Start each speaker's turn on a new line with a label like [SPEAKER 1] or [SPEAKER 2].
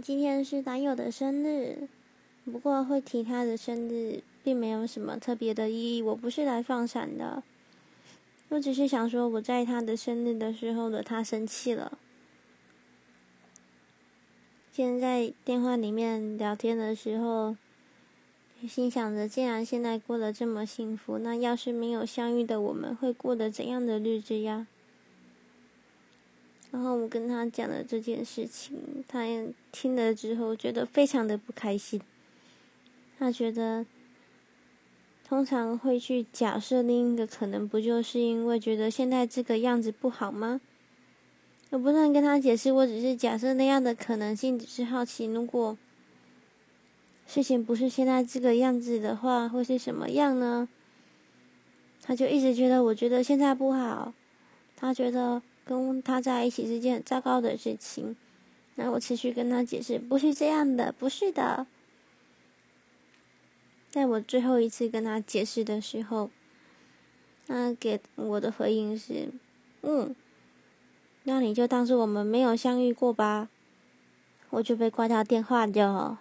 [SPEAKER 1] 今天是男友的生日，不过会提他的生日，并没有什么特别的意义。我不是来放闪的，我只是想说，我在他的生日的时候惹他生气了。现在电话里面聊天的时候，心想着，既然现在过得这么幸福，那要是没有相遇的，我们会过得怎样的日子呀？然后我跟他讲了这件事情，他也听了之后觉得非常的不开心。他觉得，通常会去假设另一个可能，不就是因为觉得现在这个样子不好吗？我不能跟他解释，我只是假设那样的可能性，只是好奇，如果事情不是现在这个样子的话，会是什么样呢？他就一直觉得，我觉得现在不好，他觉得。跟他在一起是件很糟糕的事情，那我持续跟他解释，不是这样的，不是的。在我最后一次跟他解释的时候，他给我的回应是：“嗯，那你就当做我们没有相遇过吧。”我就被挂掉电话了。